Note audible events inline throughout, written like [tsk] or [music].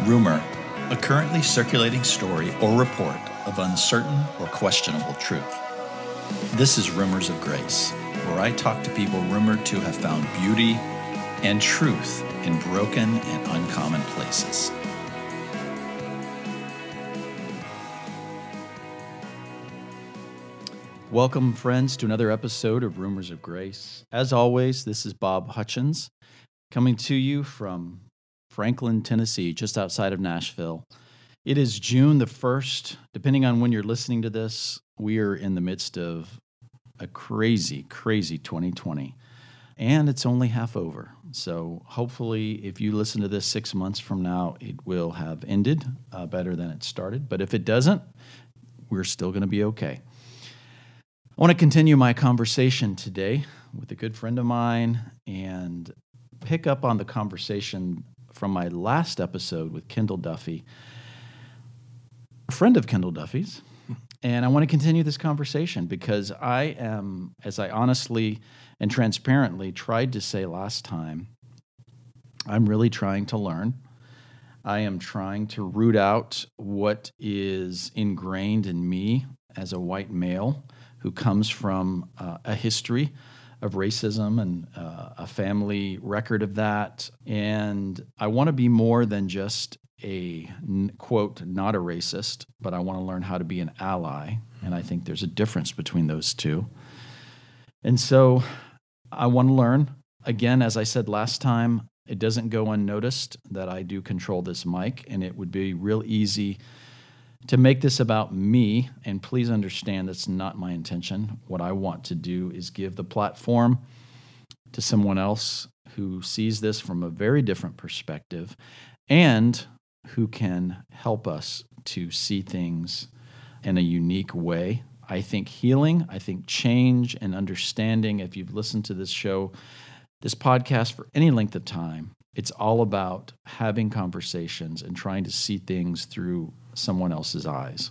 Rumor, a currently circulating story or report of uncertain or questionable truth. This is Rumors of Grace, where I talk to people rumored to have found beauty and truth in broken and uncommon places. Welcome, friends, to another episode of Rumors of Grace. As always, this is Bob Hutchins coming to you from Franklin, Tennessee, just outside of Nashville. It is June the 1st. Depending on when you're listening to this, we are in the midst of a crazy, crazy 2020. And it's only half over. So hopefully, if you listen to this six months from now, it will have ended uh, better than it started. But if it doesn't, we're still going to be okay. I want to continue my conversation today with a good friend of mine and pick up on the conversation from my last episode with Kendall Duffy, a friend of Kendall Duffy's. And I want to continue this conversation because I am, as I honestly and transparently tried to say last time, I'm really trying to learn. I am trying to root out what is ingrained in me as a white male who comes from uh, a history of racism and uh, a family record of that. And I want to be more than just a quote, not a racist, but I want to learn how to be an ally. And I think there's a difference between those two. And so I want to learn. Again, as I said last time, it doesn't go unnoticed that I do control this mic, and it would be real easy to make this about me, and please understand that's not my intention. What I want to do is give the platform to someone else who sees this from a very different perspective and who can help us to see things in a unique way. I think healing, I think change and understanding, if you've listened to this show, this podcast for any length of time, it's all about having conversations and trying to see things through someone else's eyes.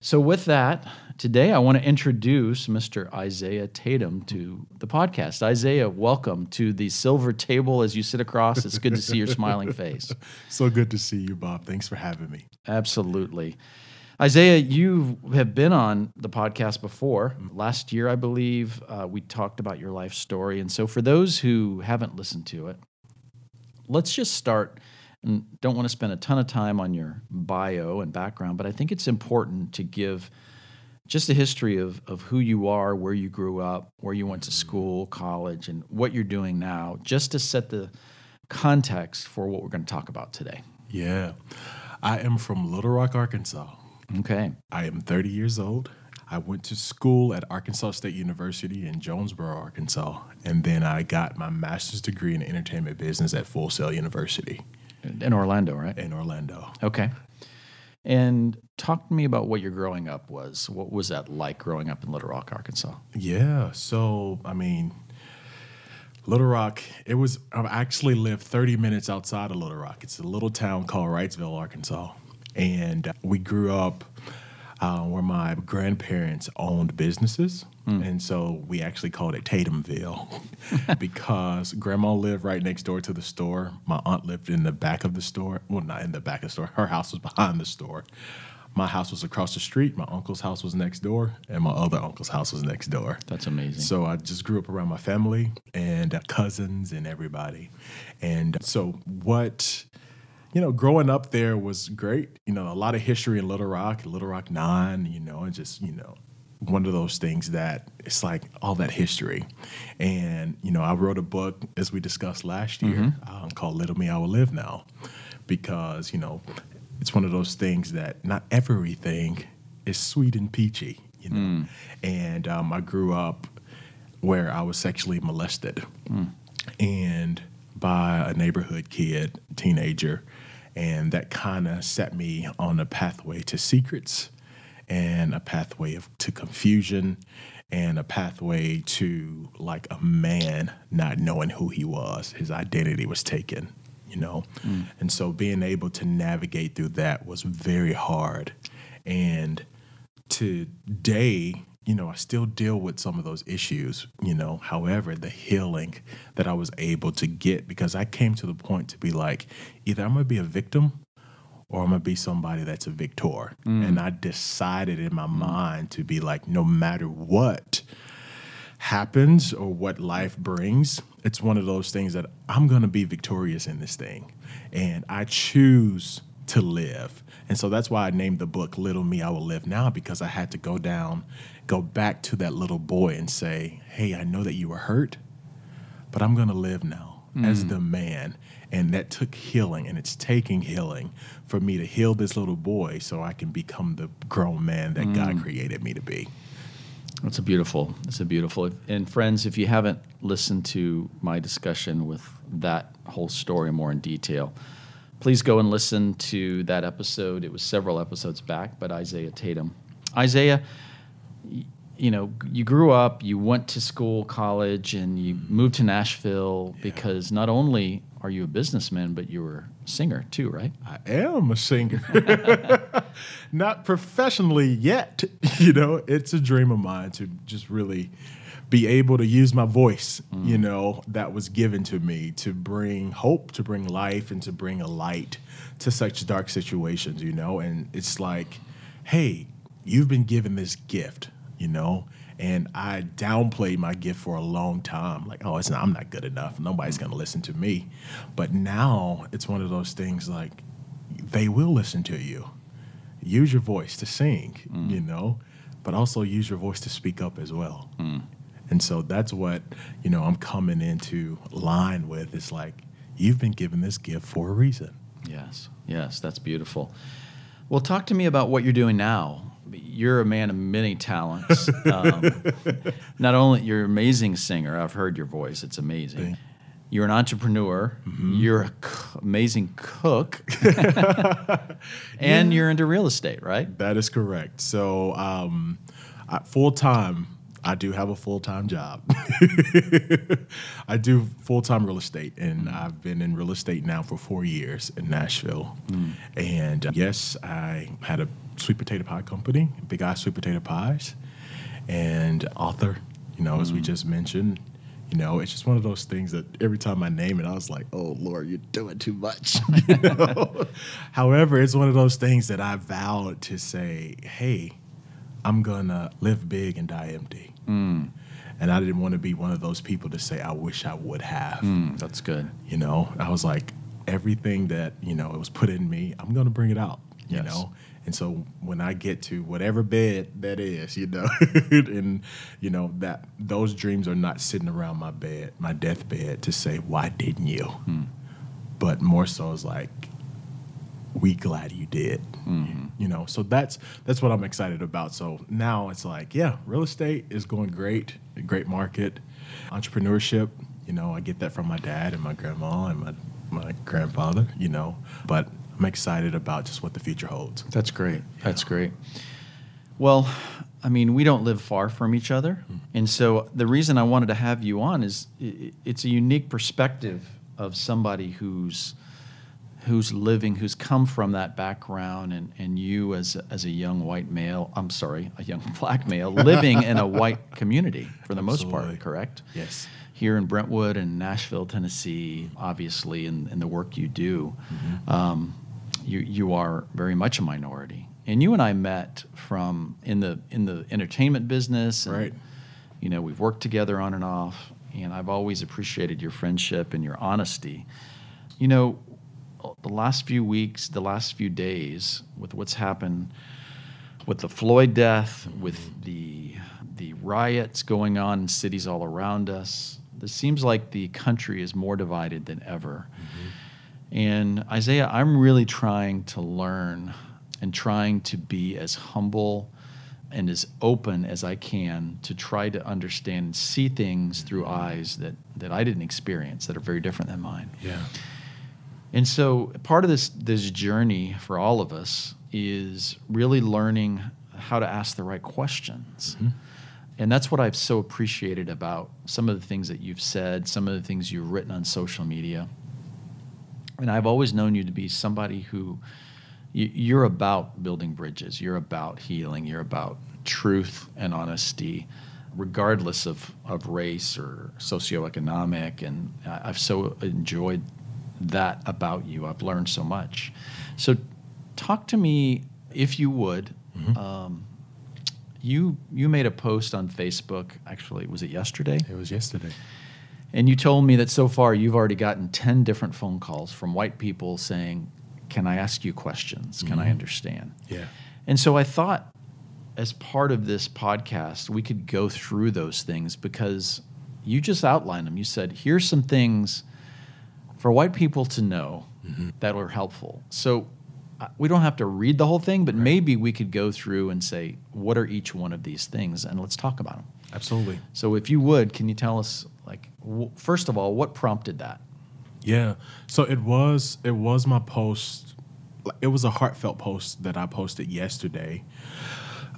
So, with that, today I want to introduce Mr. Isiah Tatum to the podcast. Isiah, welcome to the silver table as you sit across. It's good to see your smiling [laughs] face. So good to see you, Bob. Thanks for having me. Absolutely. Isiah, you have been on the podcast before. Last year, I believe, uh, we talked about your life story. And so, for those who haven't listened to it, let's just start and don't want to spend a ton of time on your bio and background, but I think it's important to give just a history of, of who you are, where you grew up, where you went to school, college, and what you're doing now, just to set the context for what we're going to talk about today. Yeah. I am from Little Rock, Arkansas. Okay. I am 30 years old. I went to school at Arkansas State University in Jonesboro, Arkansas, and then I got my master's degree in entertainment business at Full Sail University. In Orlando, right? In Orlando. Okay. And talk to me about what your growing up was. What was that like growing up in Little Rock, Arkansas? Yeah. So, I mean, Little Rock, it was, I actually lived 30 minutes outside of Little Rock. It's a little town called Wrightsville, Arkansas. And we grew up uh, where my grandparents owned businesses. Mm. And so we actually called it Tatumville [laughs] because grandma lived right next door to the store. My aunt lived in the back of the store. Well, not in the back of the store. Her house was behind the store. My house was across the street. My uncle's house was next door, and my other uncle's house was next door. That's amazing. So I just grew up around my family and cousins and everybody. And so what you know, growing up there was great. You know, a lot of history in Little Rock, Little Rock Nine, you know, and just, you know, one of those things that it's like all that history. And, you know, I wrote a book, as we discussed last year, mm-hmm. um, called Little Me, I Will Live Now, because, you know, it's one of those things that not everything is sweet and peachy, you know. Mm. And um, I grew up where I was sexually molested. Mm. And by a neighborhood kid, teenager, and that kind of set me on a pathway to secrets and a pathway of, to confusion and a pathway to like a man not knowing who he was. His identity was taken, you know? Mm. And so being able to navigate through that was very hard. And today, you know, I still deal with some of those issues, you know. However, the healing that I was able to get because I came to the point to be like, either I'm going to be a victim or I'm going to be somebody that's a victor. Mm. And I decided in my mind to be like, no matter what happens or what life brings, it's one of those things that I'm going to be victorious in this thing. And I choose to live. And so that's why I named the book Little Me I Will Live Now because I had to go down, go back to that little boy and say, Hey, I know that you were hurt, but I'm going to live now as mm. the man. And that took healing, and it's taking healing for me to heal this little boy so I can become the grown man that God mm. created me to be. It's a beautiful. It's a beautiful. And friends, if you haven't listened to my discussion with that whole story more in detail, please go and listen to that episode. It was several episodes back, but Isiah Tatum. Isiah, you know, you grew up, you went to school, college, and you moved to Nashville because not only are you a businessman, but you were a singer too, right? I am a singer. [laughs] Not professionally yet. [laughs] You know, it's a dream of mine to just really be able to use my voice, you mm. know, that was given to me to bring hope, to bring life, and to bring a light to such dark situations, you know. And it's like, hey, you've been given this gift, you know. And I downplayed my gift for a long time. Like, oh, it's not, I'm not good enough. Nobody's going to listen to me. But now it's one of those things like, they will listen to you. Use your voice to sing, mm. you know, but also use your voice to speak up as well. Mm. And so that's what, you know, I'm coming into line with. It's like, you've been given this gift for a reason. Yes, yes, that's beautiful. Well, talk to me about what you're doing now. You're a man of many talents. [laughs] Um, not only you're an amazing singer. I've heard your voice; it's amazing. You're an entrepreneur. You're an amazing cook, [laughs] and you're into real estate, right? That is correct. So, um, full time, I do have a full time job. [laughs] I do full time real estate, and mm. I've been in real estate now for four years in Nashville. Mm. And uh, yes, I had a sweet potato pie company, Big Eye Sweet Potato Pies, and author. You know, as we mm. just mentioned. You know, it's just one of those things that every time I name it, I was like, "Oh Lord, you're doing too much." [laughs] you know? [laughs] However, it's one of those things that I vowed to say, "Hey, I'm gonna live big and die empty." And I didn't want to be one of those people to say, "I wish I would have." Mm, that's good. You know, I was like, everything that you know it was put in me, I'm gonna bring it out. You Yes. know, and so when I get to whatever bed that is, you know, [laughs] and you know that those dreams are not sitting around my bed, my deathbed, to say, "Why didn't you?" But more so is like, we glad you did. Mm-hmm. You know, so that's that's what I'm excited about. So now it's like, yeah, real estate is going great, a great market. Entrepreneurship, you know, I get that from my dad and my grandma and my my grandfather, you know, but I'm excited about just what the future holds. That's great. That's great. Well, I mean, we don't live far from each other. Mm. And so the reason I wanted to have you on is it's a unique perspective of somebody who's who's living who's come from that background and, and you as a, as a young white male, I'm sorry, a young [laughs] black male living in a white [laughs] community for the most part, correct? Yes. here in Brentwood and Nashville, Tennessee, obviously, in, in the work you do, um, you you are very much a minority. And you and I met from in the in the entertainment business. And, Right. You know, we've worked together on and off, and I've always appreciated your friendship and your honesty. You know, the last few weeks, the last few days, with what's happened with the Floyd death, with the the riots going on in cities all around us, it seems like the country is more divided than ever. Mm-hmm. And Isiah, I'm really trying to learn and trying to be as humble and as open as I can to try to understand and see things through eyes that, that I didn't experience that are very different than mine. Yeah. And so part of this this journey for all of us is really learning how to ask the right questions. Mm-hmm. And that's what I've so appreciated about some of the things that you've said, some of the things you've written on social media. And I've always known you to be somebody who you, you're about building bridges, you're about healing, you're about truth and honesty, regardless of, of race or socioeconomic. And I've so enjoyed that about you. I've learned so much. So, talk to me, if you would. Um, you you made a post on Facebook. Actually, was it yesterday? It was yesterday. And you told me that so far you've already gotten 10 different phone calls from white people saying, Can I ask you questions? Can I understand? Yeah. And so I thought, as part of this podcast, we could go through those things because you just outlined them. You said, Here's some things for white people to know that are helpful. So uh, we don't have to read the whole thing, but maybe we could go through and say, What are each one of these things? And let's talk about them. Absolutely. So, if you would, can you tell us, like, w- first of all, what prompted that? Yeah. So it was it was my post. It was a heartfelt post that I posted yesterday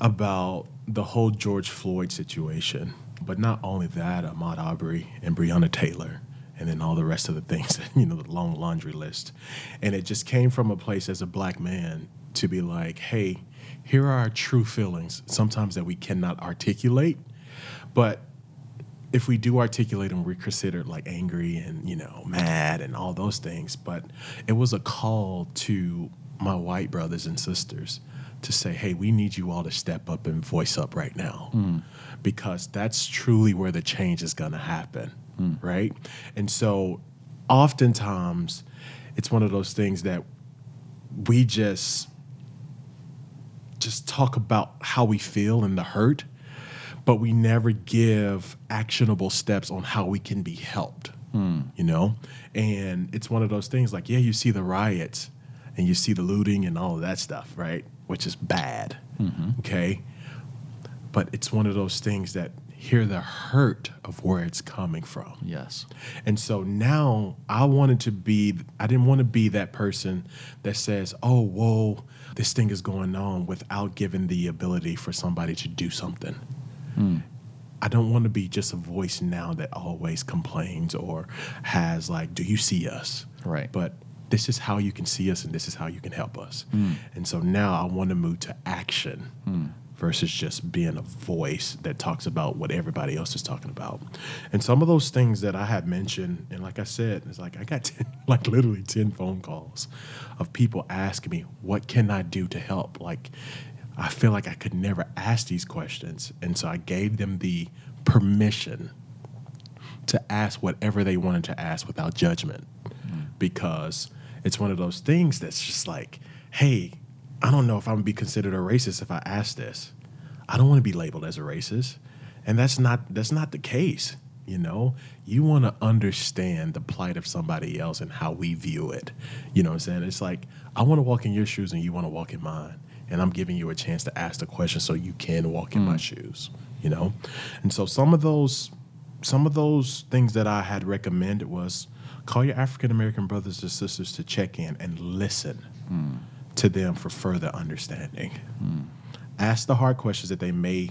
about the whole George Floyd situation. But not only that, Ahmaud Arbery and Breonna Taylor, and then all the rest of the things, [laughs] you know, the long laundry list. And it just came from a place as a black man to be like, hey, here are our true feelings, sometimes that we cannot articulate, but if we do articulate them, we're considered like angry and you know mad and all those things. But it was a call to my white brothers and sisters to say, "Hey, we need you all to step up and voice up right now, hmm. because that's truly where the change is going to happen, Mm. right?" And so, oftentimes, it's one of those things that we just just talk about how we feel and the hurt but we never give actionable steps on how we can be helped. Mm. You know, and it's one of those things like, yeah, you see the riots and you see the looting and all of that stuff, right? Which is bad. Mm-hmm. Okay. But it's one of those things that hear the hurt of where it's coming from. Yes. And so now I wanted to be, I didn't want to be that person that says, oh, whoa, this thing is going on without giving the ability for somebody to do something. Hmm. I don't want to be just a voice now that always complains or has, like, do you see us? Right. But this is how you can see us and this is how you can help us. Hmm. And so now I want to move to action hmm. Versus just being a voice that talks about what everybody else is talking about. And some of those things that I had mentioned, and like I said, it's like I got [laughs] 10, like literally 10 phone calls of people asking me, what can I do to help? Like, I feel like I could never ask these questions. And so I gave them the permission to ask whatever they wanted to ask without judgment mm. because it's one of those things that's just like, hey, I don't know if I'm gonna be considered a racist if I ask this. I don't want to be labeled as a racist. And that's not that's not the case. You know, you want to understand the plight of somebody else and how we view it. You know what I'm saying? It's like I want to walk in your shoes and you want to walk in mine. And I'm giving you a chance to ask the question so you can walk in my mm. shoes, you know? And so some of those some of those things that I had recommended was call your African American brothers and sisters to check in and listen mm. To them for further understanding. Hmm. Ask the hard questions that they may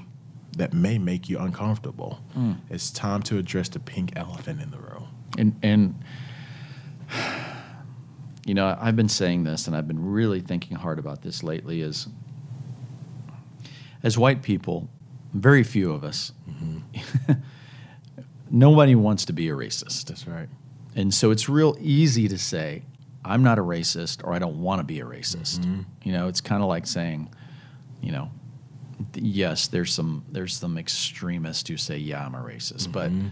that may make you uncomfortable. Hmm. It's time to address the pink elephant in the room. And and [sighs] you know, I've been saying this and I've been really thinking hard about this lately is as white people, very few of us mm-hmm. [laughs] nobody wants to be a racist. That's right. And so it's real easy to say, I'm not a racist or I don't want to be a racist. Mm-hmm. You know, it's kind of like saying, you know, yes, there's some there's some extremists who say, yeah, I'm a racist, but mm-hmm.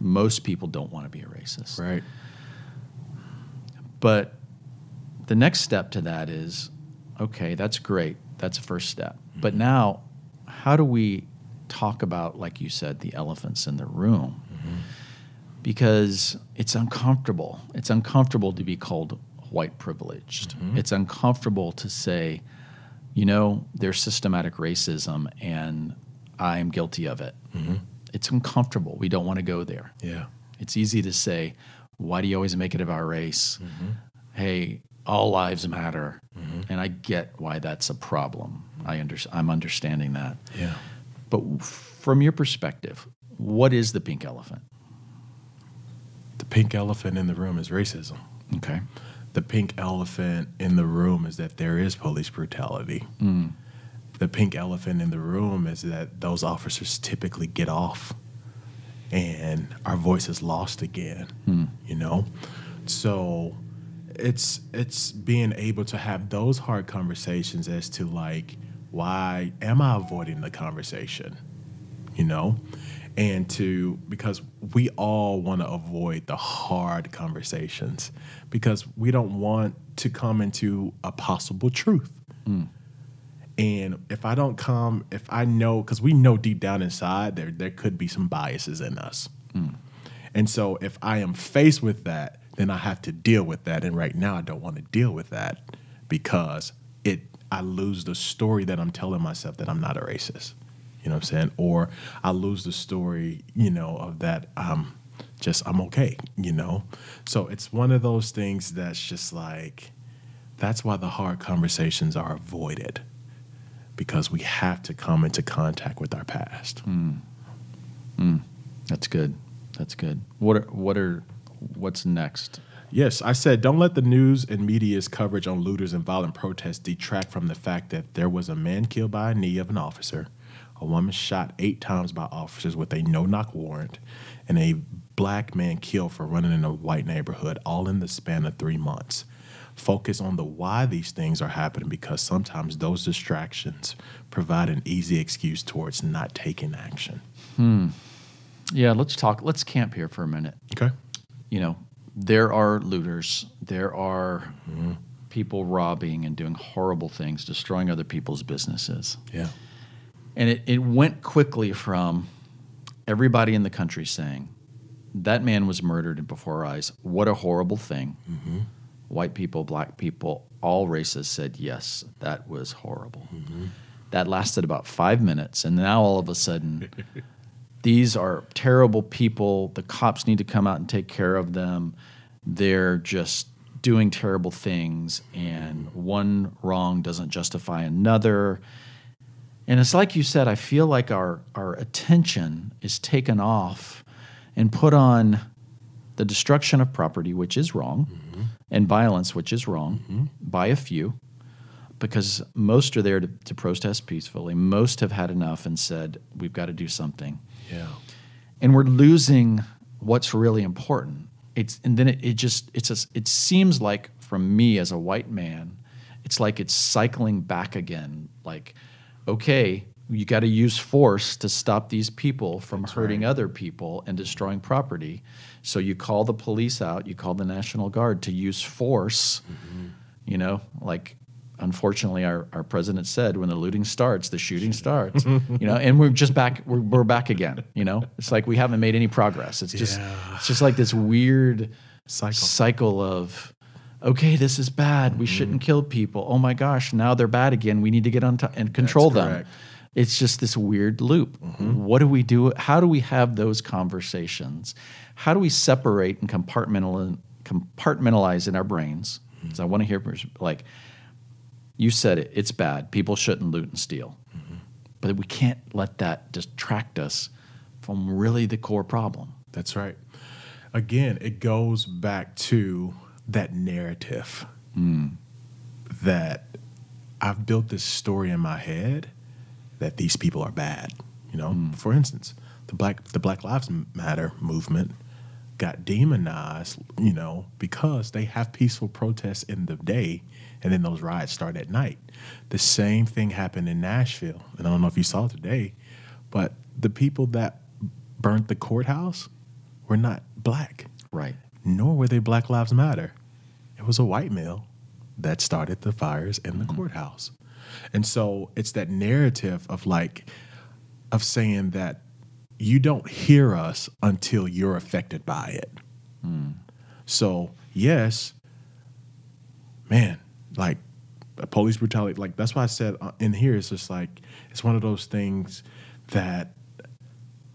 most people don't want to be a racist. Right. But the next step to that is, okay, that's great. That's a first step. Mm-hmm. But now, how do we talk about, like you said, the elephants in the room? Because it's uncomfortable. It's uncomfortable to be called white privileged. Mm-hmm. It's uncomfortable to say, you know, there's systematic racism and I'm guilty of it. Mm-hmm. It's uncomfortable. We don't want to go there. Yeah. It's easy to say, why do you always make it about race? Mm-hmm. Hey, all lives matter. And I get why that's a problem. I under, I'm understanding that. Yeah. But from your perspective, what is the pink elephant? The pink elephant in the room is racism. Okay. The pink elephant in the room is that there is police brutality. Mm. the pink elephant in the room is that those officers typically get off and our voice is lost again hmm. you know? So it's it's being able to have those hard conversations as to like why am i avoiding the conversation you know and to because we all want to avoid the hard conversations because we don't want to come into a possible truth hmm. and if I don't come, if I know, because we know deep down inside there there could be some biases in us, hmm. and so if I am faced with that, then I have to deal with that. And right now, I don't want to deal with that because it I lose the story that I'm telling myself that I'm not a racist. You know what I'm saying? Or I lose the story, you know, of that I'm just I'm okay. You know, so it's one of those things that's just like that's why the hard conversations are avoided because we have to come into contact with our past. Hmm. Hmm. That's good. That's good. What are, what are what's next? Yes, I said don't let the news and media's coverage on looters and violent protests detract from the fact that there was a man killed by a knee of an officer, a woman shot eight times by officers with a no knock warrant, and a black man killed for running in a white neighborhood, all in the span of three months. Focus on the why these things are happening because sometimes those distractions provide an easy excuse towards not taking action. Hmm. Yeah, let's talk. Let's camp here for a minute. Okay. You know, there are looters. There are people robbing and doing horrible things, destroying other people's businesses. Yeah. And it, it went quickly from everybody in the country saying, that man was murdered before our eyes. What a horrible thing. Mm-hmm. White people, black people, all races said, yes, that was horrible. Mm-hmm. That lasted about five minutes. And now all of a sudden, [laughs] these are terrible people. The cops need to come out and take care of them. They're just doing terrible things, and one wrong doesn't justify another. And it's like you said, I feel like our, our attention is taken off and put on the destruction of property, which is wrong, mm-hmm. and violence, which is wrong, mm-hmm. by a few, because most are there to, to protest peacefully. Most have had enough and said, we've got to do something. Yeah. And we're losing what's really important. It's, and then it, it just, it's a, it seems like from me as a white man, it's like it's cycling back again. Like, okay, you got to use force to stop these people from hurting other people and destroying property. So you call the police out, you call the National Guard to use force. Mm-hmm. You know, like unfortunately our, our president said when the looting starts, the shooting starts. [laughs] you know, and we're just back we're, we're back again. You know, it's like we haven't made any progress. It's just Yeah. it's just like this weird Cycle. cycle of okay, this is bad. We mm-hmm. shouldn't kill people. Oh my gosh, now they're bad again. We need to get on top and control them. correct. It's just this weird loop. Mm-hmm. What do we do? How do we have those conversations? How do we separate and compartmentalize, compartmentalize in our brains? Mm-hmm. Because I want to hear, like, you said it, it's bad. People shouldn't loot and steal. But we can't let that distract us from really the core problem. That's right. Again, it goes back to that narrative that I've built this story in my head that these people are bad. You know, mm. for instance, the black the Black Lives Matter movement got demonized, you know, because they have peaceful protests in the day and then those riots start at night. The same thing happened in Nashville. And I don't know if you saw it today, but the people that burnt the courthouse were not black, Right. Nor were they Black Lives Matter. It was a white male that started the fires in the courthouse. And so it's that narrative of like, of saying that you don't hear us until you're affected by it. So, yes, man, like police brutality, like that's why I said uh, in here, it's just like, it's one of those things that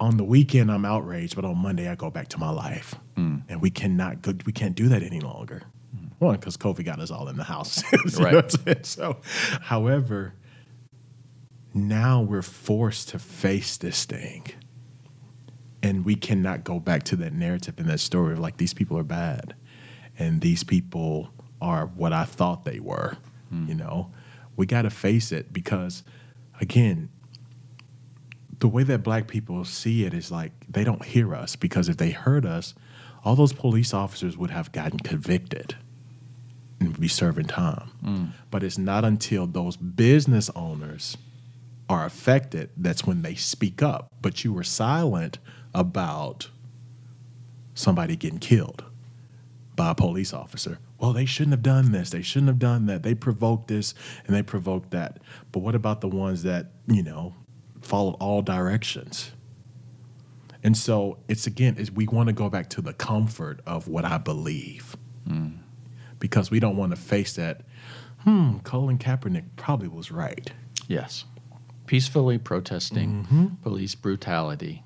on the weekend I'm outraged, but on Monday I go back to my life, hmm. and we cannot go, we can't do that any longer. Hmm. One, because COVID got us all in the house. [laughs] Right. what I'm saying? So, however, now we're forced to face this thing, and we cannot go back to that narrative and that story of like these people are bad, and these people are what I thought they were. Hmm. You know, we got to face it because again, the way that black people see it is like they don't hear us because if they heard us, all those police officers would have gotten convicted and be serving time. Mm. But it's not until those business owners are affected that's when they speak up. But you were silent about somebody getting killed by a police officer. Well, they shouldn't have done this. They shouldn't have done that. They provoked this and they provoked that. But what about the ones that, you know, followed all directions? And so it's again, is we want to go back to the comfort of what I believe. Because we don't want to face that, hmm, Colin Kaepernick probably was right. Yes. Peacefully protesting Mm-hmm. police brutality.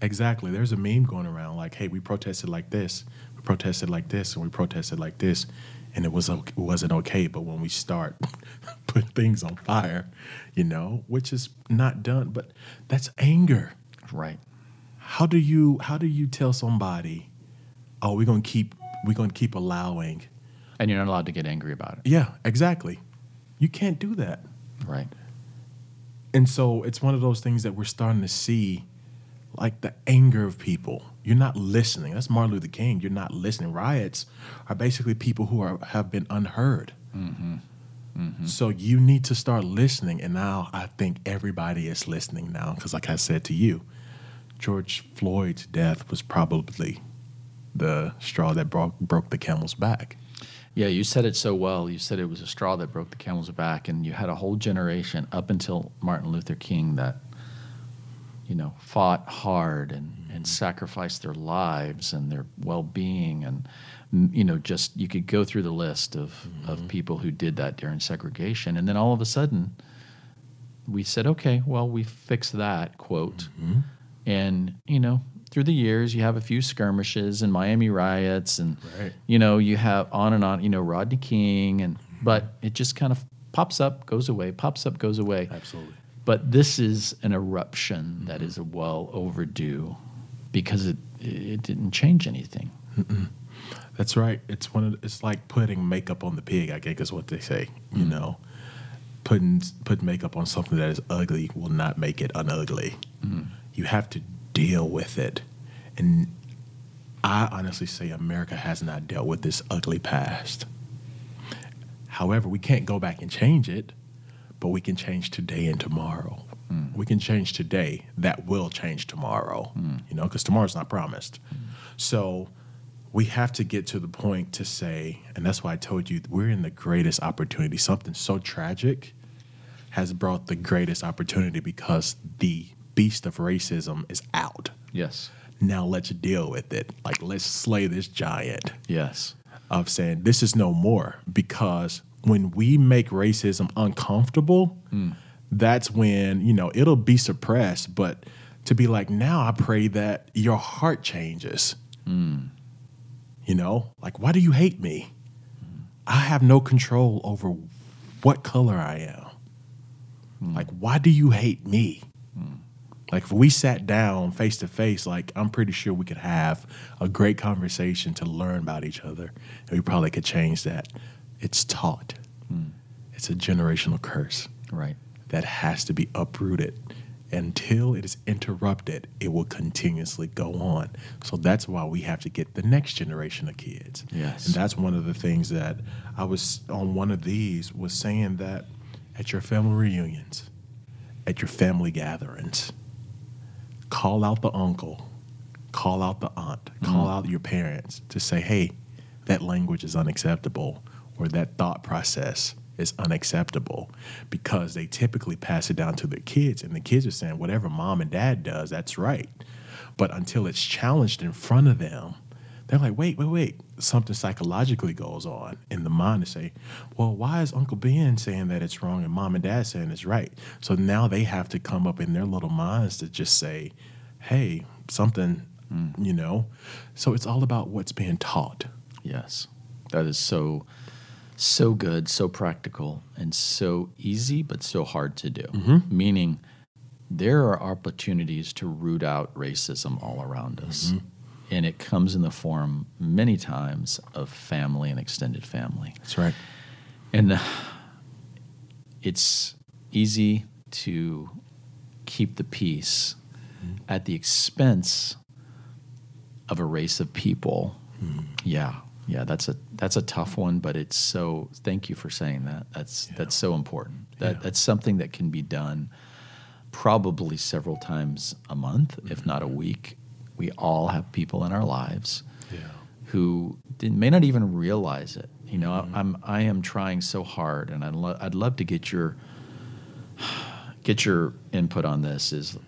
Exactly. There's a meme going around like, "Hey, we protested like this, we protested like this, and we protested like this, and it was it wasn't okay." But when we start [laughs] putting things on fire, you know, which is not done, but that's anger. Right. How do you how do you tell somebody, "Oh, we're gonna keep we're gonna keep allowing"? And you're not allowed to get angry about it. Yeah, exactly. You can't do that. Right. And so it's one of those things that we're starting to see, like the anger of people. You're not listening. That's Martin Luther King. You're not listening. Riots are basically people who are have been unheard. Mm-hmm. Mm-hmm. So you need to start listening. And now I think everybody is listening now because, like I said to you, George Floyd's death was probably the straw that broke broke the camel's back. Yeah, you said it so well. You said it was a straw that broke the camel's back, and you had a whole generation up until Martin Luther King that, you know, fought hard and, and mm-hmm. sacrificed their lives and their well being. And, you know, just you could go through the list of, mm-hmm. of people who did that during segregation. And then all of a sudden, we said, okay, well, we fixed that, quote. Mm-hmm. And, you know, through the years, you have a few skirmishes and Miami riots, and, Right. you know, you have on and on, you know, Rodney King, and, mm-hmm. but it just kind of pops up, goes away, pops up, goes away. Absolutely. But this is an eruption that is well overdue because it, it didn't change anything. That's right. It's one of it's like putting makeup on the pig. I guess is what they say. You mm. know, putting putting makeup on something that is ugly will not make it unugly. Mm-hmm. You have to deal with it, and I honestly say America has not dealt with this ugly past. However, we can't go back and change it, but we can change today and tomorrow. Mm. We can change today. That will change tomorrow. Mm. You know, because tomorrow's not promised. So we have to get to the point to say, and that's why I told you we're in the greatest opportunity. Something so tragic has brought the greatest opportunity because the beast of racism is out. Yes. Now let's deal with it. Like let's slay this giant Yes. of saying this is no more because when we make racism uncomfortable, hmm. that's when, you know, it'll be suppressed, but to be like now I pray that your heart changes. Hmm. You know, like why do you hate me? I have no control over what color I am. Hmm. Like why do you hate me? Hmm. Like if we sat down face to face, like I'm pretty sure we could have a great conversation to learn about each other, and we probably could change that. It's taught. Hmm. It's a generational curse Right. that has to be uprooted. Until it is interrupted, it will continuously go on. So that's why we have to get the next generation of kids. Yes. And that's one of the things that I was on one of these was saying that at your family reunions, at your family gatherings, call out the uncle, call out the aunt, mm-hmm. call out your parents to say, hey, that language is unacceptable or that thought process is unacceptable because they typically pass it down to their kids and the kids are saying whatever mom and dad does that's right. But until it's challenged in front of them they're like wait wait wait. Something psychologically goes on in the mind to say well why is uncle ben saying that it's wrong and mom and dad saying it's right so now they have to come up in their little minds to just say hey something mm. you know? So it's all about what's being taught. Yes. That is so so good, so practical, and so easy but so hard to do. Mm-hmm. Meaning there are opportunities to root out racism all around us. Mm-hmm. And it comes in the form many times of family and extended family. that's right And uh, it's easy to keep the peace mm-hmm. at the expense of a race of people. Yeah. Yeah, that's a that's a tough one, but it's so thank you for saying that. That's that's so important. That Yeah. that's something that can be done probably several times a month, if mm-hmm. not a week. We all have people in our lives Yeah. who may not even realize it. You know, I, I'm I am trying so hard, and I'd, lo- I'd love to get your get your input on this. Is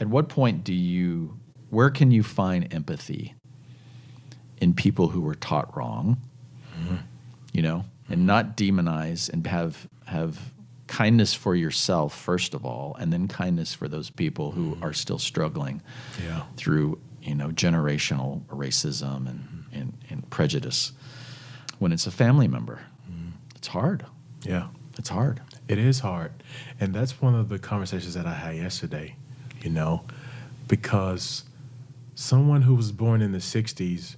at what point do you where can you find empathy in people who were taught wrong? Mm-hmm. You know, and not demonize and have have kindness for yourself first of all, and then kindness for those people who mm-hmm. are still struggling Yeah. through you know generational racism and, mm-hmm. and, and prejudice when it's a family member it's hard Yeah. it's hard It is hard. And that's one of the conversations that I had yesterday, you know, because someone who was born in the 60s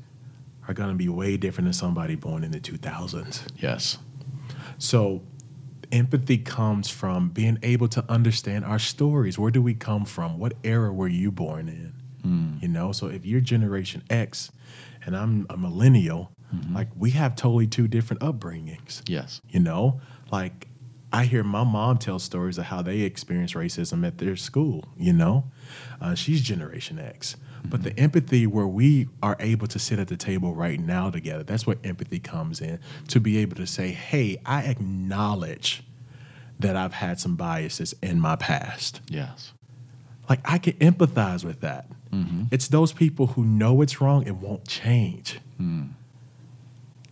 are going to be way different than somebody born in the 2000s. yes So empathy comes from being able to understand our stories. Where do we come from? What era were you born in? You know, so if you're Generation X and I'm a millennial, like we have totally two different upbringings yes you know like i hear my mom tell stories of how they experienced racism at their school you know uh, she's generation x but the empathy where we are able to sit at the table right now together that's where empathy comes in to be able to say hey i acknowledge that i've had some biases in my past. Yes. Like i can empathize with that. Mm-hmm. It's those people who know it's wrong and won't change. Hmm.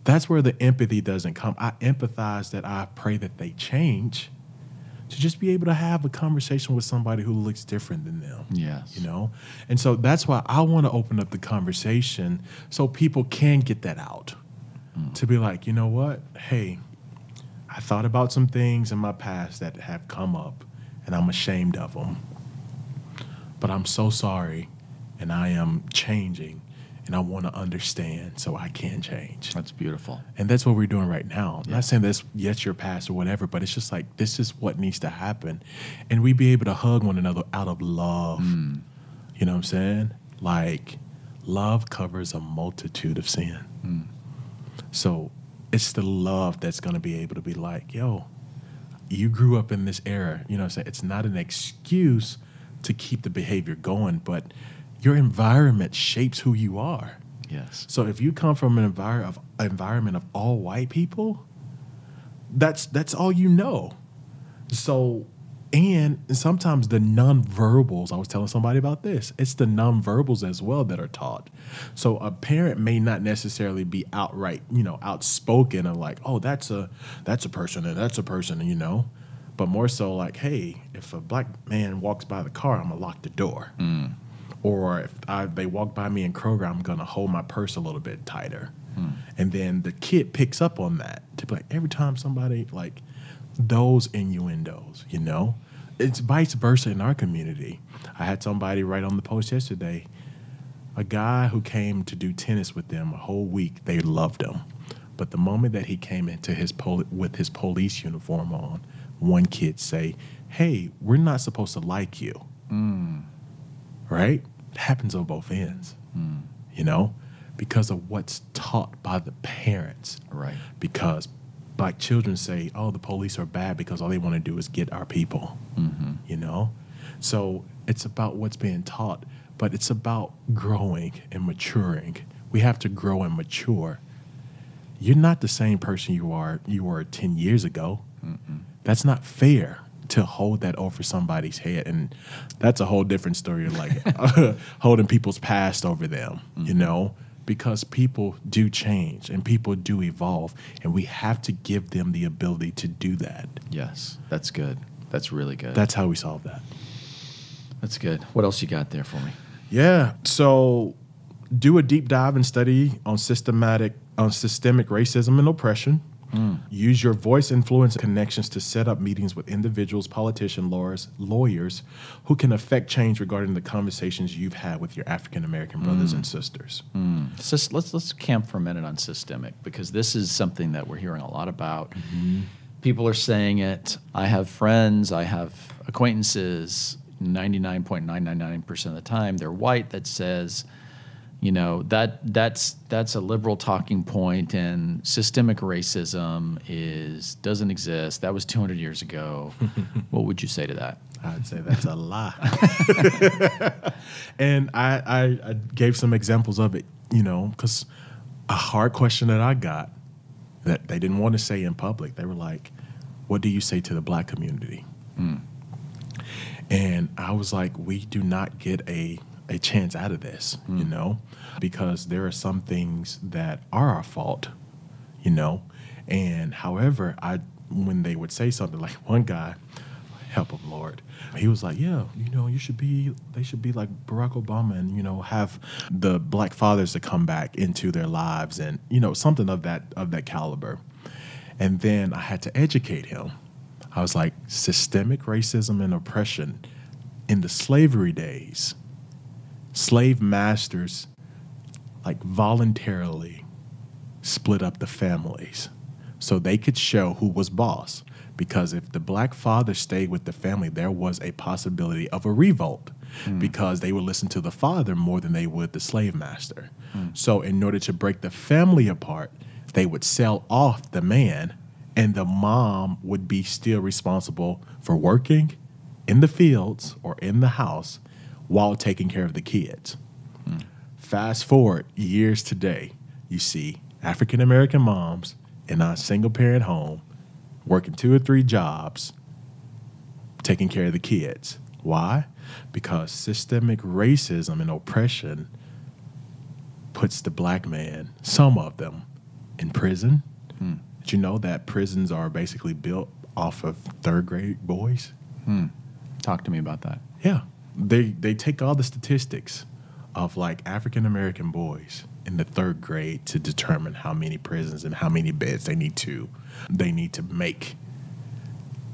That's where the empathy doesn't come. I empathize that i pray that they change to just be able to have a conversation with somebody who looks different than them yes. you know? And so that's why i want to open up the conversation so people can get that out. Mm. To be like you know what? Hey i thought about some things in my past that have come up and i'm ashamed of them but i'm so sorry and i am changing and i want to understand so i can change that's beautiful and that's what we're doing right now. Yeah. not saying that's yet your past or whatever, but it's just like this is what needs to happen. And we be able to hug one another out of love. Mm. You know what I'm saying? Like love covers a multitude of sin. Mm. So it's the love that's gonna be able to be like, yo, you grew up in this era. You know what I'm saying? It's not an excuse to keep the behavior going, but your environment shapes who you are. yes So if you come from an envir- of, environment of all white people, that's that's all you know. So and sometimes the nonverbals, I was telling somebody about this. It's the nonverbals as well that are taught. So a parent may not necessarily be outright, you know, outspoken of like, oh, that's a that's a person and that's a person, you know. But more so like, hey, if a black man walks by the car, I'm gonna lock the door. Mm. Or if I, they walk by me in Kroger, I'm gonna hold my purse a little bit tighter. Hmm. And then the kid picks up on that to be like every time somebody like those innuendos, you know? It's vice versa in our community. I had somebody write on the post yesterday, a guy who came to do tennis with them a whole week, they loved him. But the moment that he came into his poli- with his police uniform on, one kid say, "Hey, we're not supposed to like you." Hmm. Right? It happens on both ends. You know, because of what's taught by the parents right because black children say, "Oh, the police are bad because all they want to do is get our people." Mm-hmm. You know, so it's about what's being taught, but it's about growing and maturing. We have to grow and mature. You're not the same person you are you were ten years ago. That's not fair to hold that over somebody's head, and that's a whole different story. Like [laughs] holding people's past over them, you mm-hmm. know, because people do change and people do evolve, and we have to give them the ability to do that. yes that's good that's really good That's how we solve that. that's good what else you got there for me Yeah. So do a deep dive and study on systematic on systemic racism and oppression. Use your voice, influence, and connections to set up meetings with individuals, politicians, lawyers, lawyers who can affect change regarding the conversations you've had with your African American brothers and sisters. Sys- let's let's camp for a minute on systemic because this is something that we're hearing a lot about. Mm-hmm. people are saying it. I have friends, I have acquaintances, 99.999% of the time, they're white that says, you know, that that's that's a liberal talking point and systemic racism is doesn't exist. That was 200 years ago. [laughs] what would you say to that? I'd say that's a lie. [laughs] and I, I, I gave some examples of it, you know, because a hard question that I got that they didn't want to say in public, they were like, What do you say to the black community? Mm. And I was like, We do not get a, a chance out of this, you mm. know, because there are some things that are our fault, you know. And however, I when they would say something [laughs] like one guy, help him, Lord. He was like, Yeah, you know, you should be, they should be like Barack Obama and, you know, have the black fathers to come back into their lives and, you know, something of that, of that caliber. And then I had to educate him. I was like, systemic racism and oppression in the slavery days, slave masters like voluntarily split up the families so they could show who was boss. Because if the black father stayed with the family, there was a possibility of a revolt hmm. because they would listen to the father more than they would the slave master. Hmm. So, in order to break the family apart, they would sell off the man, and the mom would be still responsible for working in the fields or in the house while taking care of the kids. Hmm. Fast forward years today, you see African American moms in a single parent home working two or three jobs, taking care of the kids. Why? Because systemic racism and oppression puts the black man, some of them, in prison. Hmm. Did you know that prisons are basically built off of third grade boys? Hmm. Talk to me about that. Yeah. They they take all the statistics of like African American boys in the third grade to determine how many prisons and how many beds they need to they need to make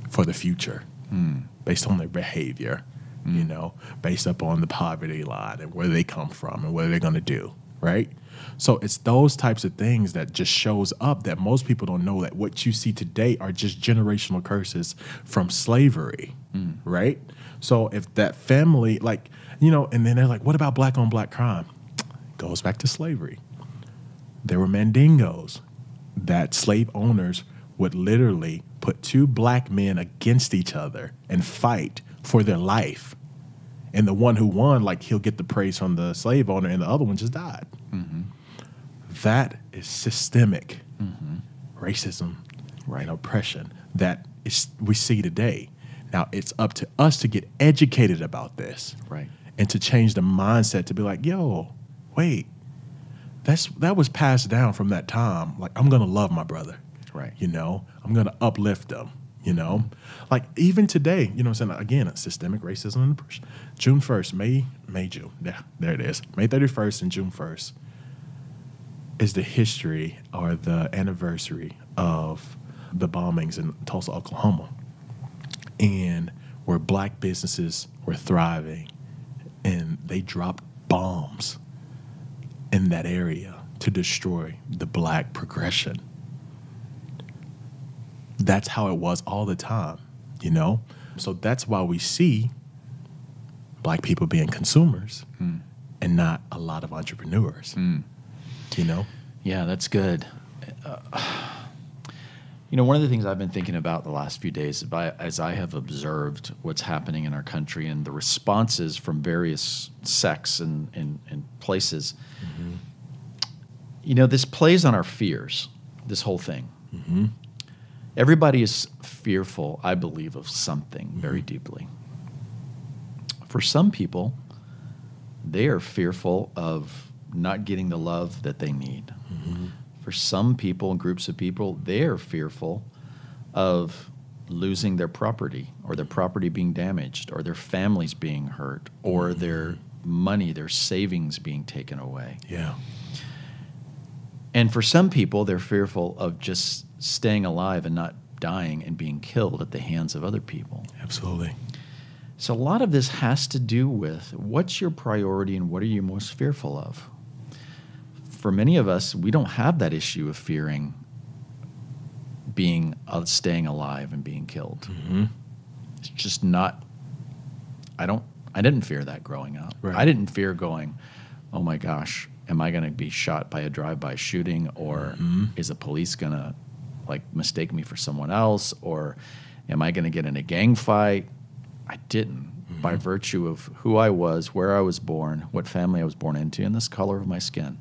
for the future hmm. based on their behavior, you hmm. know, based upon the poverty line and where they come from and what they're gonna do, right? So it's those types of things that just shows up that most people don't know that what you see today are just generational curses from slavery, hmm. right? So if that family, like, you know, and then they're like, what about black on black crime? [tsk] Goes back to slavery. There were mandingos that slave owners would literally put two black men against each other and fight for their life. And the one who won, like, he'll get the praise from the slave owner, and the other one just died. Mm-hmm. That is systemic mm-hmm. racism and oppression that is, we see today. Now, it's up to us to get educated about this Right. And to change the mindset to be like, yo, wait, that's that was passed down from that time. Like, I'm gonna love my brother. Right. You know, I'm gonna uplift them. You know, like even today, you know what I'm saying? Again, systemic racism and oppression. June 1st, May, May, June. Yeah, there it is. May 31st and June 1st is the history or the anniversary of the bombings in Tulsa, Oklahoma, and where black businesses were thriving and they dropped bombs in that area to destroy the black progression. That's how it was all the time, you know? So that's why we see black people being consumers and not a lot of entrepreneurs, you know? Yeah, that's good. Uh, you know, one of the things I've been thinking about the last few days, as I have observed what's happening in our country and the responses from various sects and, and, and places, mm-hmm. you know, this plays on our fears, this whole thing. Mm-hmm. Everybody is fearful, I believe, of something mm-hmm. very deeply. For some people, they are fearful of not getting the love that they need. For some people and groups of people, they are fearful of losing their property or their property being damaged or their families being hurt or mm-hmm. their money, their savings being taken away. Yeah. And for some people, they're fearful of just staying alive and not dying and being killed at the hands of other people. Absolutely. So a lot of this has to do with what's your priority and what are you most fearful of? For many of us, we don't have that issue of fearing being uh, staying alive and being killed. Mm-hmm. It's just not. I don't. I didn't fear that growing up. Right. I didn't fear going. Oh my gosh, am I going to be shot by a drive-by shooting, or mm-hmm. is the police going to like mistake me for someone else, or am I going to get in a gang fight? I didn't. Mm-hmm. By virtue of who I was, where I was born, what family I was born into, and this color of my skin.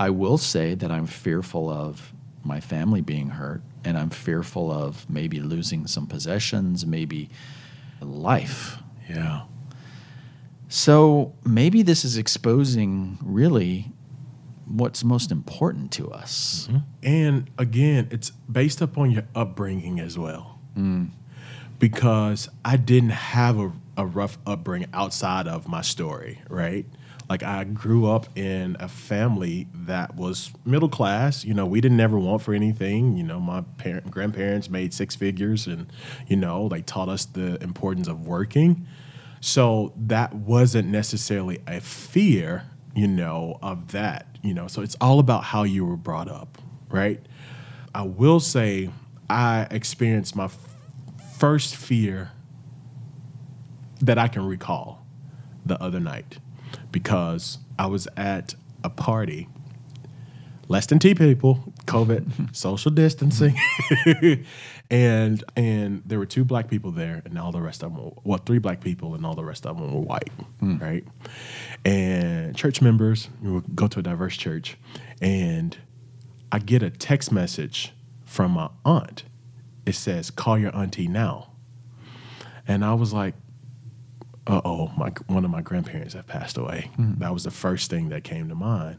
I will say that I'm fearful of my family being hurt, and I'm fearful of maybe losing some possessions, maybe life. Yeah. So maybe this is exposing really what's most important to us. Mm-hmm. And again, it's based upon your upbringing as well. Mm. Because I didn't have a, a rough upbringing outside of my story, right? Like I grew up in a family that was middle class. You know, we didn't ever want for anything. You know, my parent, grandparents made six figures, and you know, they taught us the importance of working. So that wasn't necessarily a fear, you know, of that. You know, so it's all about how you were brought up, right? I will say I experienced my f- first fear that I can recall the other night because I was at a party, less than two people, COVID, [laughs] social distancing, [laughs] and and there were two black people there, and all the rest of them, were, well, three black people, and all the rest of them were white, hmm. right? And church members, we would go to a diverse church, and I get a text message from my aunt. It says, "Call your auntie now," and I was like, uh oh, my one of my grandparents have passed away. That was the first thing that came to mind,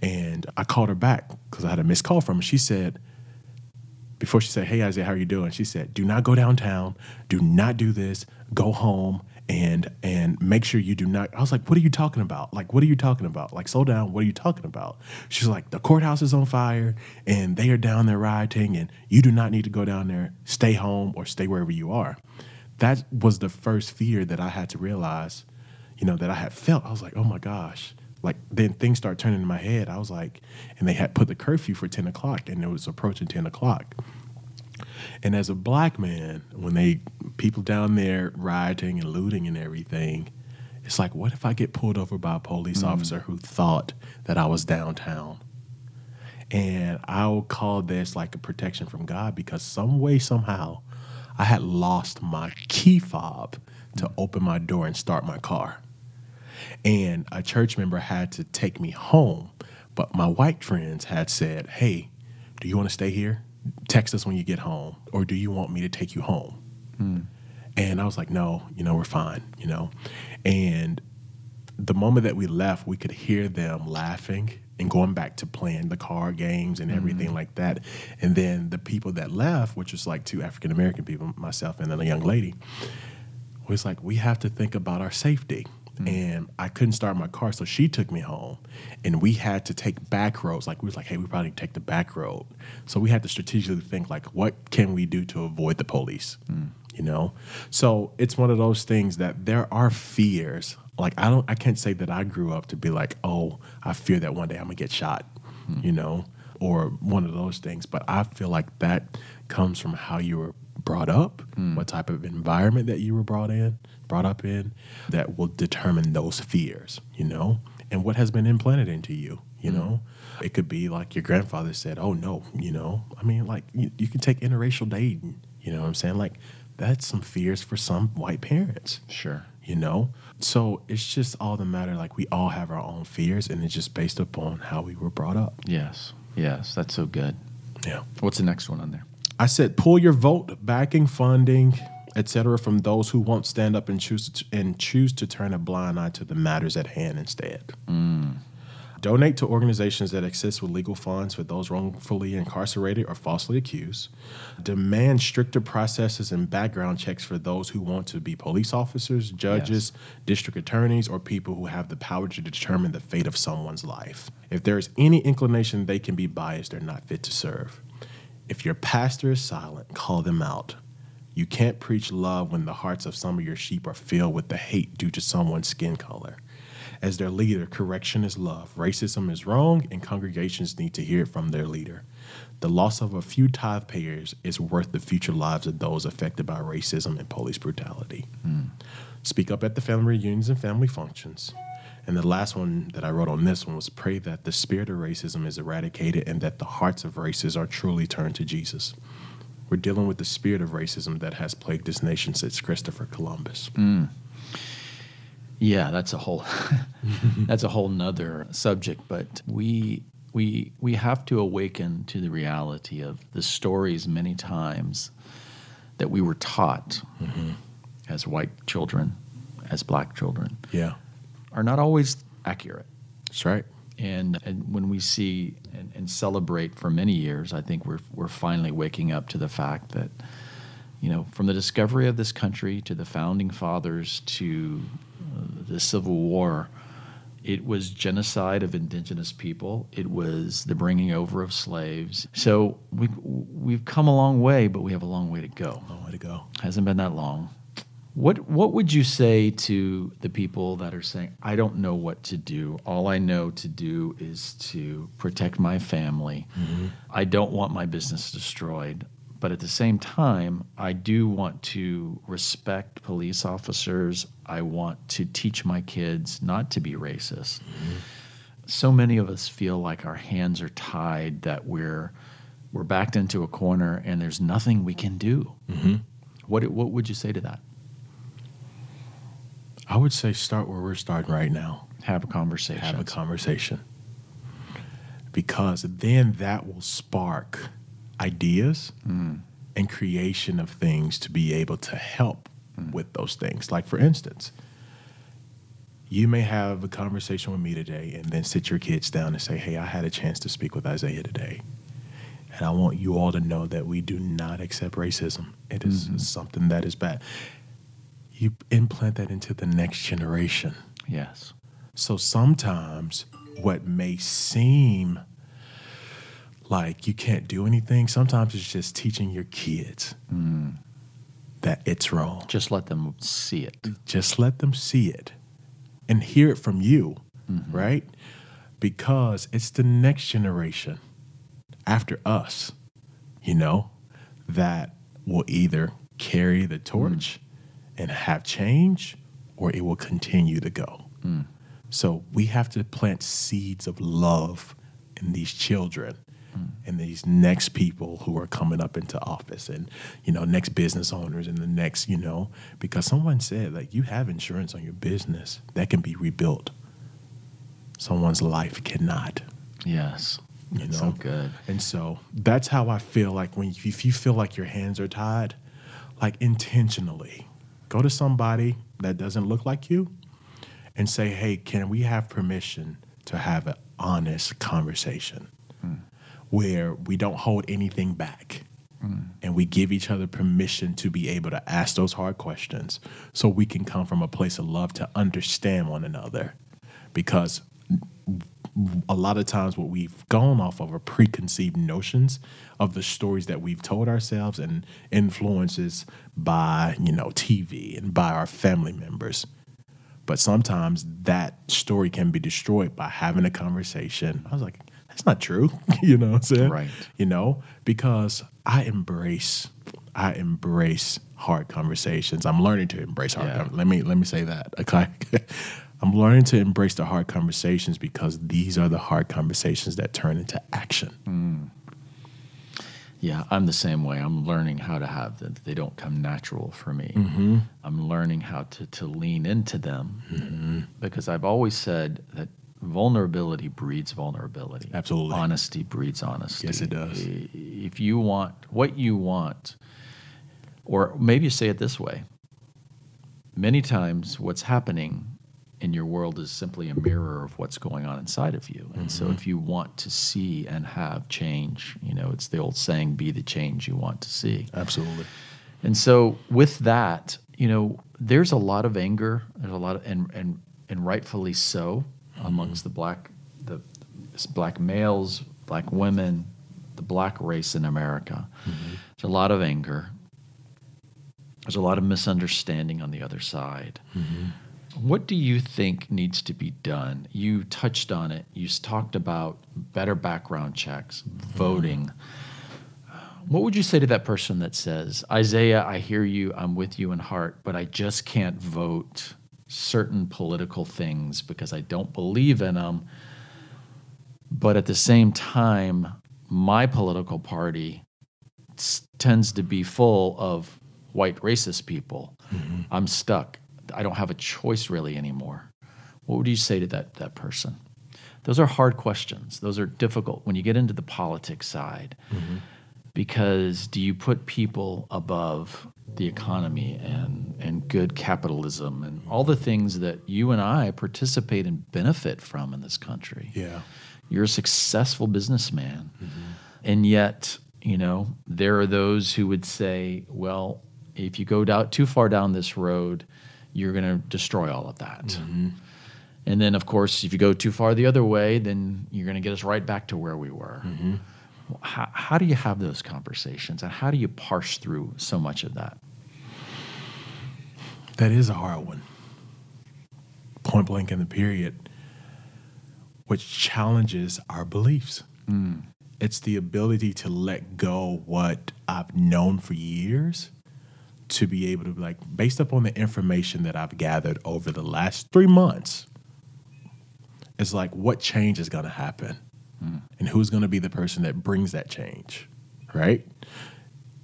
and I called her back because I had a missed call from her. She said, before she said, "Hey Isiah, how are you doing?" She said, "Do not go downtown. Do not do this. Go home." And and make sure you do not. I was like, "What are you talking about? Like, what are you talking about? Like, slow down. What are you talking about?" She's like, "The courthouse is on fire, and they are down there rioting, and you do not need to go down there. Stay home or stay wherever you are." That was the first fear that I had to realize, you know, that I had felt. I was like, "Oh my gosh!" Like then things start turning in my head. I was like, and they had put the curfew for ten o'clock, and it was approaching ten o'clock. And as a black man, when they people down there rioting and looting and everything, it's like, what if I get pulled over by a police mm-hmm. officer who thought that I was downtown? And I'll call this like a protection from God because some way, somehow, I had lost my key fob to open my door and start my car. And a church member had to take me home. But my white friends had said, Hey, do you want to stay here? Text us when you get home. Or do you want me to take you home? Hmm. And I was like, No, you know, we're fine, you know. And the moment that we left, we could hear them laughing and going back to playing the card games and everything mm-hmm. like that. And then the people that left, which was like two African American people, myself and then a young lady, was like, we have to think about our safety. Mm. And I couldn't start my car, so she took me home, and we had to take back roads. Like we was like, hey, we probably take the back road. So we had to strategically think like, what can we do to avoid the police? Mm. You know, so it's one of those things that there are fears. Like I don't, I can't say that I grew up to be like, oh, I fear that one day I'm gonna get shot. Hmm. You know, or one of those things. But I feel like that comes from how you were brought up, hmm. what type of environment that you were brought in, brought up in, that will determine those fears, you know, and what has been implanted into you, you hmm. know. It could be like your grandfather said, "Oh no," you know. I mean, like you, you can take interracial dating, you know what I'm saying? Like that's some fears for some white parents Sure. you know so it's just all the matter like we all have our own fears and it's just based upon how we were brought up Yes. Yes. That's so good. yeah What's the next one on there? i said pull your vote backing funding etc from those who won't stand up and choose to, and choose to turn a blind eye to the matters at hand instead mm. Donate to organizations that assist with legal funds for those wrongfully incarcerated or falsely accused. Demand stricter processes and background checks for those who want to be police officers, judges, district attorneys, or people who have the power to determine the fate of someone's life. If there is any inclination they can be biased, they're not fit to serve. If your pastor is silent, call them out. You can't preach love when the hearts of some of your sheep are filled with the hate due to someone's skin color. As their leader, correction is love. Racism is wrong, and congregations need to hear it from their leader. The loss of a few tithe payers is worth the future lives of those affected by racism and police brutality. Hmm. Speak up at the family reunions and family functions. And the last one that I wrote on this one was pray that the spirit of racism is eradicated and that the hearts of racists are truly turned to Jesus. We're dealing with the spirit of racism that has plagued this nation since Christopher Columbus. Hmm. Yeah, that's a whole [laughs] that's a whole nother subject. But we we we have to awaken to the reality of the stories many times that we were taught mm-hmm. as white children, as black children, Yeah, are not always accurate. that's right. And, and when we see and, and celebrate for many years, I think we're, we're finally waking up to the fact that, you know, from the discovery of this country to the founding fathers to the Civil War, it was genocide of indigenous people. It was the bringing over of slaves. So we, we've come a long way, but we have a long way to go. Long way to go. Hasn't been that long. What what would you say to the people that are saying, I don't know what to do. All I know to do is to protect my family. Mm-hmm. I don't want my business destroyed. But at the same time, I do want to respect police officers. I want to teach my kids not to be racist. Mm-hmm. So many of us feel like our hands are tied, that we're we're backed into a corner and there's nothing we can do. Mm-hmm. What what would you say to that? I would say start where we're starting right now. Have a conversation. Have a conversation. Because then that will spark ideas mm. and creation of things to be able to help Mm. with those things. Like, for instance, you may have a conversation with me today and then sit your kids down and say, Hey, I had a chance to speak with Isiah today. And I want you all to know that we do not accept racism. It is mm-hmm. something that is bad. You implant that into the next generation. Yes. So sometimes what may seem like you can't do anything, sometimes it's just teaching your kids mm. That it's wrong. Just let them see it. Just let them see it and hear it from you, mm-hmm. right? Because it's the next generation after us, you know, that will either carry the mm. torch and have change or it will continue to go. Mm. So we have to plant seeds of love in these children Mm-hmm. and these next people who are coming up into office and you know next business owners and the next you know because someone said like you have insurance on your business that can be rebuilt. Someone's life cannot. Yes. you know? so good. and so that's how i feel like when you, if you feel like your hands are tied like intentionally go to somebody that doesn't look like you and say hey can we have permission to have an honest conversation where we don't hold anything back mm. and we give each other permission to be able to ask those hard questions so we can come from a place of love to understand one another because a lot of times what we've gone off of are preconceived notions of the stories that we've told ourselves and influences by you know TV and by our family members. But sometimes that story can be destroyed by having a conversation. I was like, that's not true. [laughs] you know what I'm saying? Right. You know, because I embrace I embrace hard conversations. I'm learning to embrace hard Yeah. let me let me say that. [laughs] Okay. [laughs] I'm learning to embrace the hard conversations because these are the hard conversations that turn into action. Yeah, I'm the same way. I'm learning how to have them. They don't come natural for me. Mm-hmm. I'm learning how to, to lean into them because I've always said that vulnerability breeds vulnerability. Absolutely. Honesty breeds honesty. Yes, it does. If you want what you want, or maybe you say it this way many times what's happening in your world is simply a mirror of what's going on inside of you. And so mm-hmm. if you want to see and have change, you know, it's the old saying, be the change you want to see. Absolutely. And so with that, you know, there's a lot of anger, there's a lot of and and and rightfully so amongst the black the black males, black women, the black race in America. Mm-hmm. There's a lot of anger. There's a lot of misunderstanding on the other side. Mm-hmm. What do you think needs to be done? You touched on it. You talked about better background checks, mm-hmm. voting. What would you say to that person that says, Isiah, I hear you, I'm with you in heart, but I just can't vote certain political things because I don't believe in them? But at the same time, my political party s- tends to be full of white racist people. Mm-hmm. I'm stuck. I don't have a choice really anymore. What would you say to that that person? Those are hard questions. Those are difficult when you get into the politics side. Mm-hmm. Because do you put people above the economy and and good capitalism and all the things that you and I participate and benefit from in this country? Yeah. you're a successful businessman. Mm-hmm. And yet, you know, there are those who would say, well, if you go down too far down this road, you're going to destroy all of that. Mm-hmm. And then, of course, if you go too far the other way, then you're going to get us right back to where we were. Mm-hmm. How, how do you have those conversations and how do you parse through so much of that? That is a hard one. Point blank in the period, which challenges our beliefs. Mm. It's the ability to let go what I've known for years to be able to be like based upon the information that I've gathered over the last three months. It's like what change is going to happen, and who's going to be the person that brings that change, right?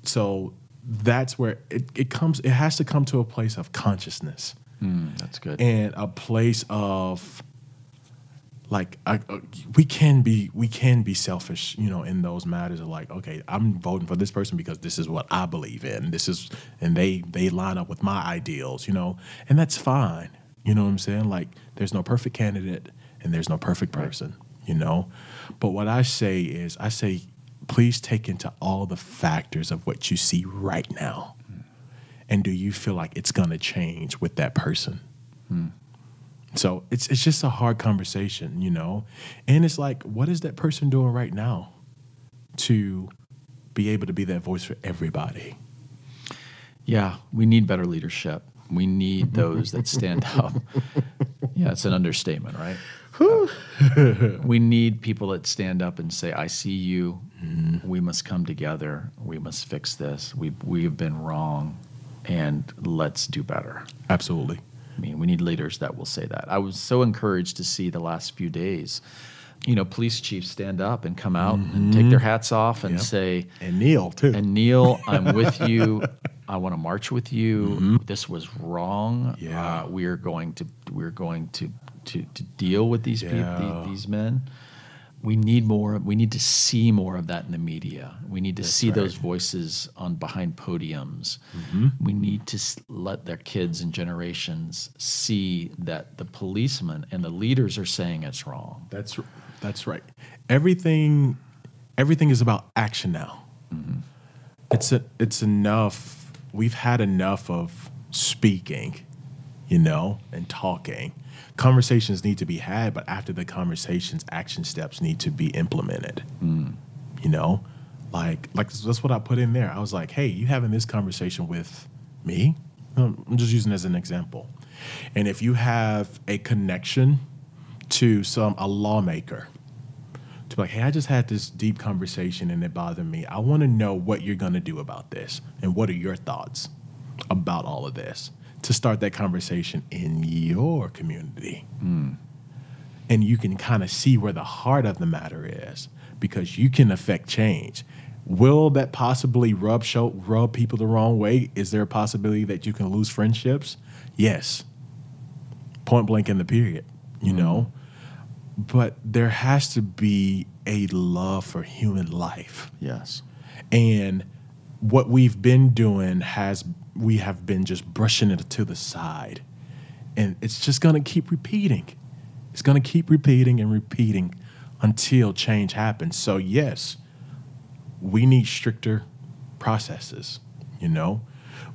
So that's where it, it comes. It has to come to a place of consciousness. Mm, that's good. and a place of like I, uh, we can be we can be selfish you know in those matters of like okay i'm voting for this person because this is what i believe in. This is and they they line up with my ideals you know? And that's fine. You know what i'm saying? Like there's no perfect candidate and there's no perfect person you know but what i say is i say please take into all the factors of what you see right now and do you feel like it's going to change with that person hmm. so it's it's just a hard conversation, you know. And it's like, what is that person doing right now to be able to be that voice for everybody? Yeah, we need better leadership. We need [laughs] those that stand up. Yeah, it's an understatement, right? [laughs] we need people that stand up and say, "I see you. We must come together. We must fix this. We we have been wrong, and let's do better." Absolutely. I mean, we need leaders that will say that. I was so encouraged to see the last few days, you know, police chiefs stand up and come out and take their hats off and Yep. say, And kneel too. and kneel, I'm with you. I want to march with you. This was wrong. Yeah. Uh, we are going to we're going to to, to deal with these Yeah. people, these men. We need more. We need to see more of that in the media. We need to see those voices on behind podiums. Mm-hmm. We need to let their kids and generations see that the policemen and the leaders are saying it's wrong. That's that's right. Everything everything is about action now. Mm-hmm. It's a, it's enough. We've had enough of speaking, you know, and talking. Conversations need to be had, but after the conversations, action steps need to be implemented. You know, like like that's what I put in there. I was like, hey, you having this conversation with me? Um, I'm just using it as an example. And if you have a connection to some a lawmaker to be like, hey, I just had this deep conversation and it bothered me. I want to know what you're going to do about this and what are your thoughts about all of this to start that conversation in your community. Hmm. And you can kind of see where the heart of the matter is because you can affect change. Will that possibly rub show, rub people the wrong way? Is there a possibility that you can lose friendships? Yes. Point blank in the period, you know? Hmm. But there has to be a love for human life. Yes. And what we've been doing has we have been just brushing it to the side. And it's just going to keep repeating. It's going to keep repeating and repeating until change happens. So yes, we need stricter processes, you know?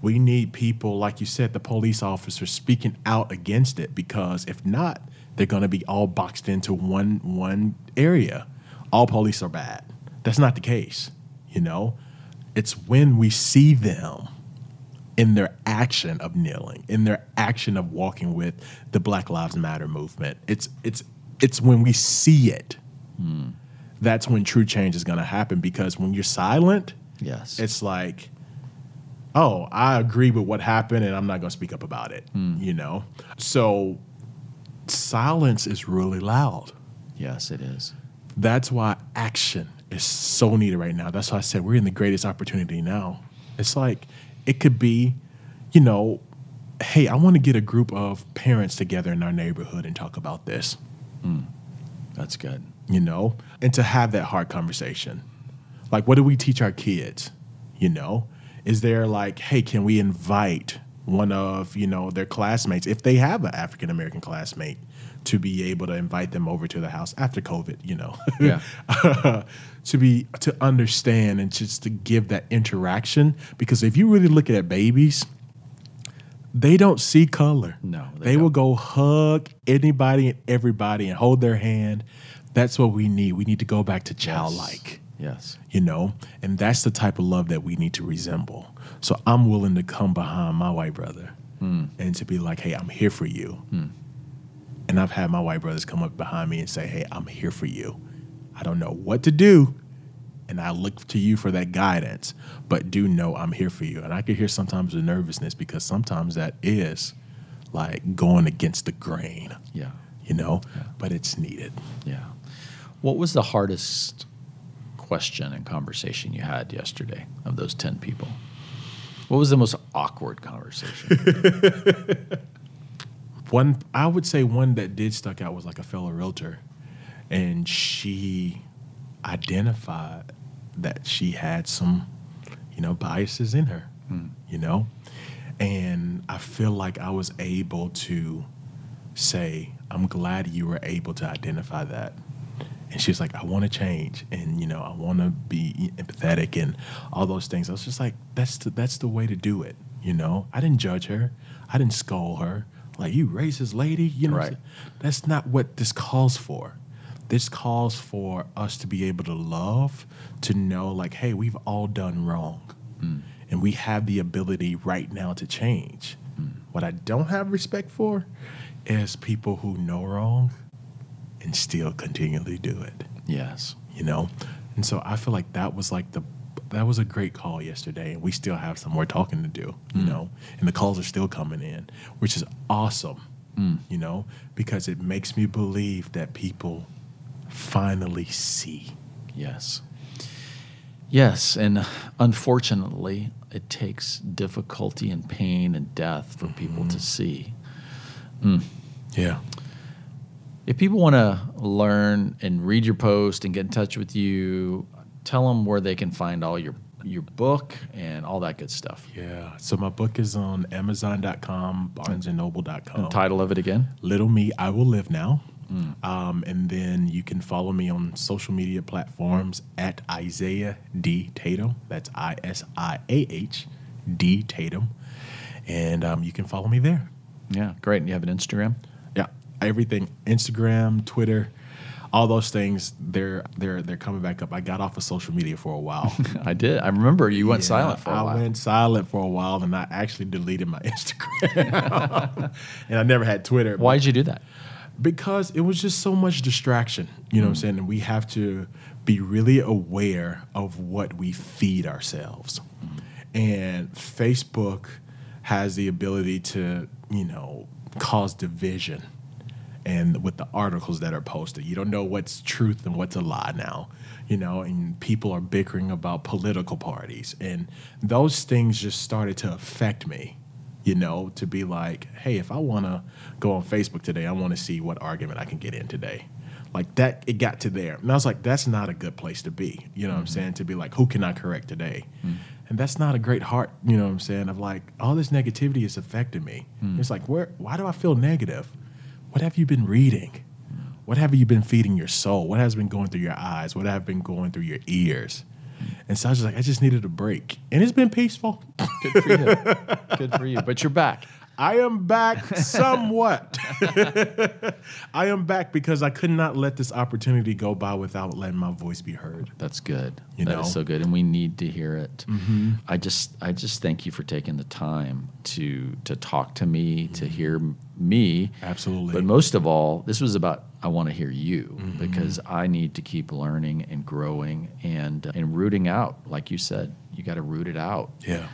We need people like you said the police officers speaking out against it because if not, they're going to be all boxed into one one area. All police are bad. That's not the case, you know? It's when we see them in their action of kneeling, in their action of walking with the Black Lives Matter movement. It's it's it's when we see it. That's when true change is going to happen because when you're silent, Yes. it's like, oh, I agree with what happened and I'm not going to speak up about it, hmm. you know? So silence is really loud. yes, it is. That's why action is so needed right now. That's why I said we're in the greatest opportunity now. It's like, it could be, you know, hey, I want to get a group of parents together in our neighborhood and talk about this, hmm. That's good. you know, and to have that hard conversation. Like, what do we teach our kids? You know, is there like, hey, can we invite one of, you know, their classmates, if they have an African American classmate, to be able to invite them over to the house after COVID, you know? [laughs] Yeah. to be to understand and just to give that interaction because if you really look at babies they don't see color No, they, they will go hug anybody and everybody and hold their hand that's what we need we need to go back to childlike Yes. You know? And that's the type of love that we need to resemble. So i'm willing to come behind my white brother hmm. and to be like hey i'm here for you. Hmm. And i've had my white brothers come up behind me and say hey i'm here for you. I don't know what to do and i look to you for that guidance but do know i'm here for you. And i could hear sometimes the nervousness because sometimes that is like going against the grain. Yeah. you know? But it's needed. Yeah. What was the hardest question and conversation you had yesterday of those 10 people? What was the most awkward conversation? [laughs] one i would say one that did stuck out was like a fellow realtor and she identified that she had some you know biases in her hmm. you know and i feel like i was able to say i'm glad you were able to identify that and she's like i want to change and you know i want to be empathetic and all those things. I was just like that's the, that's the way to do it you know? I didn't judge her. I didn't scold her. Like you racist lady you know Right. that's not what this calls for. This calls for us to be able to love to know like hey we've all done wrong. Hmm. And we have the ability right now to change. Hmm. What i don't have respect for is people who know wrong and still continually do it. Yes. you know? And so i feel like that was like the that was a great call yesterday and we still have some more talking to do you mm. know? And the calls are still coming in which is awesome mm. you know? Because it makes me believe that people finally see. Yes. Yes. And unfortunately, it takes difficulty and pain and death for people to mm-hmm. see. Mm. yeah If people want to learn and read your post and get in touch with you, tell them where they can find all your your book and all that good stuff. yeah so my book is on amazon.com barnesandnoble.com The title of it again? Little Me, I Will Live Now. Um, and then you can follow me on social media platforms at Isiah D. Tatum. That's I S I A H D. Tatum. And um, you can follow me there. Yeah, great. And you have an Instagram? Everything Instagram, Twitter, all those things. They're they're they're coming back up. I got off of social media for a while. [laughs] I did. I remember you went Yeah, silent for a I while. I went silent for a while, and I actually deleted my [laughs] Instagram. [laughs] and I never had Twitter. Why did you do that? because it was just so much distraction you know what i'm mm. saying and we have to be really aware of what we feed ourselves mm. and facebook has the ability to you know cause division and with the articles that are posted you don't know what's truth and what's a lie now you know and people are bickering about political parties and those things just started to affect me you know, to be like, hey, if I want to go on Facebook today, I want to see what argument I can get in today. Like that, it got to there. And I was like, that's not a good place to be. You know what I'm mm-hmm. saying? To be like, who can I correct today? Mm. And that's not a great heart, you know what I'm saying? Of like, all this negativity is affecting me. Mm. It's like, where, why do I feel negative? What have you been reading? What have you been feeding your soul? What has been going through your eyes? What have been going through your ears? And so I was just like, I just needed a break. And it's been peaceful. Good for you. Good for you. But you're back. I am back [laughs] somewhat. [laughs] I am back because I could not let this opportunity go by without letting my voice be heard. That's good. You That is know? Mm-hmm. so good, and we need to hear it. I just, I just thank you for taking the time to to talk to me, to hear me. Mm-hmm. Absolutely. But most of all, this was about I want to hear you Mm-hmm. because I need to keep learning and growing and and rooting out. Like you said, you got to root it out. Yeah.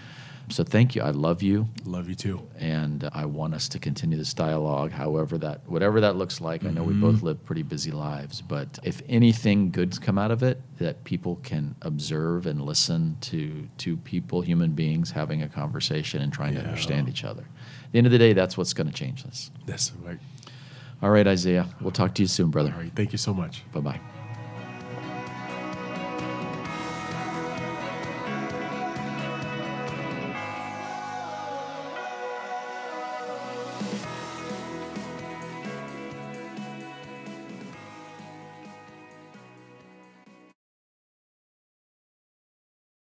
So thank you. I love you. Love you too. and I want us to continue this dialogue, however that, whatever that looks like. I know we both mm-hmm. live pretty busy lives, but if anything good's come out of it, that people can observe and listen to to people, human beings having a conversation and trying to understand each other. At the end of the day, that's what's going to change this. That's right. All right, Isiah. We'll talk to you soon, brother. All right. Thank you so much. Bye bye.